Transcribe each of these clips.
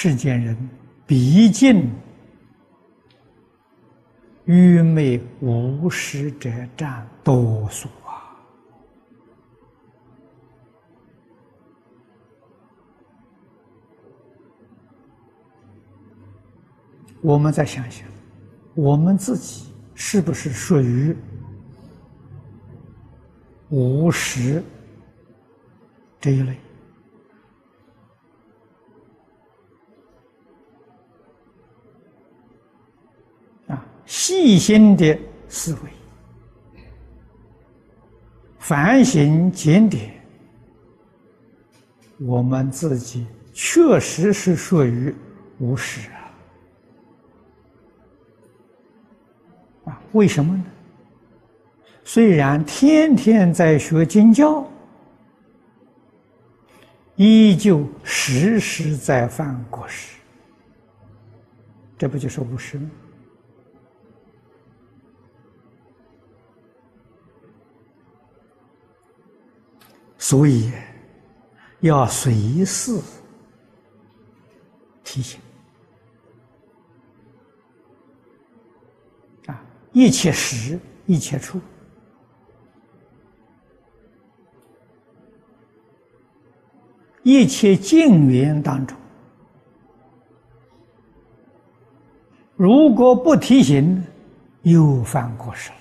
世间人毕竟愚昧无识者占多数啊！我们再想想，我们自己是不是属于无识这一类？细心的思维，反省检点，我们自己确实是属于无识啊！啊，为什么呢？虽然天天在学经教，依旧时时在犯过失，这不就是无识吗？所以要随时提醒啊，一切时一切处，一切境缘当中，如果不提醒，又犯过失了。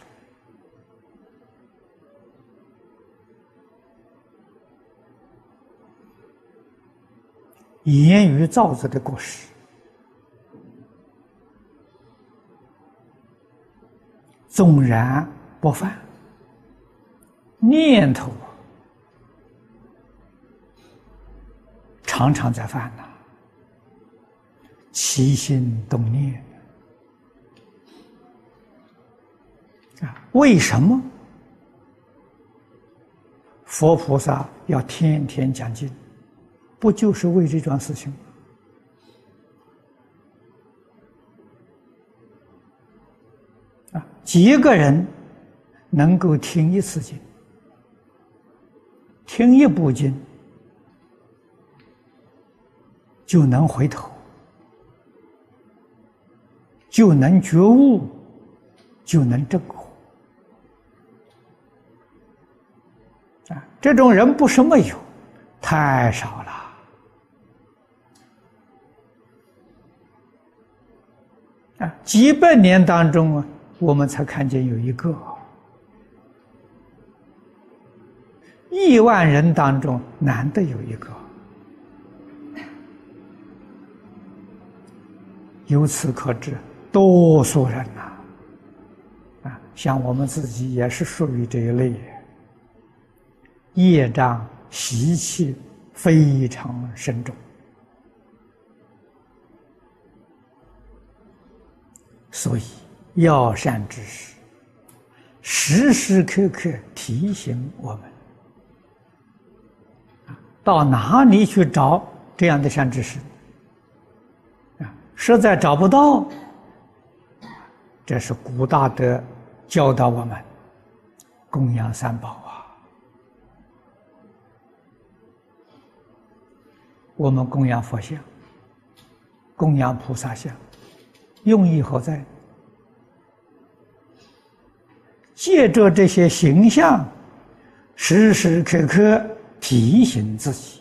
言语造作的过失，纵然不犯，念头常常在犯呐，起心动念啊！为什么佛菩萨要天天讲经？不就是为这桩事情啊？几个人能够听一次经，听一部经，就能回头，就能觉悟，就能正果啊！这种人不是没有，太少了。啊，几百年当中啊，我们才看见有一个亿万人当中难得有一个。由此可知，多数人呐，啊，像我们自己也是属于这一类，业障习气非常深重。所以，要善知识时时刻刻提醒我们：到哪里去找这样的善知识？啊，实在找不到，这是古大德教导我们供养三宝啊。我们供养佛像，供养菩萨像。用意何在？借着这些形象，时时刻刻提醒自己。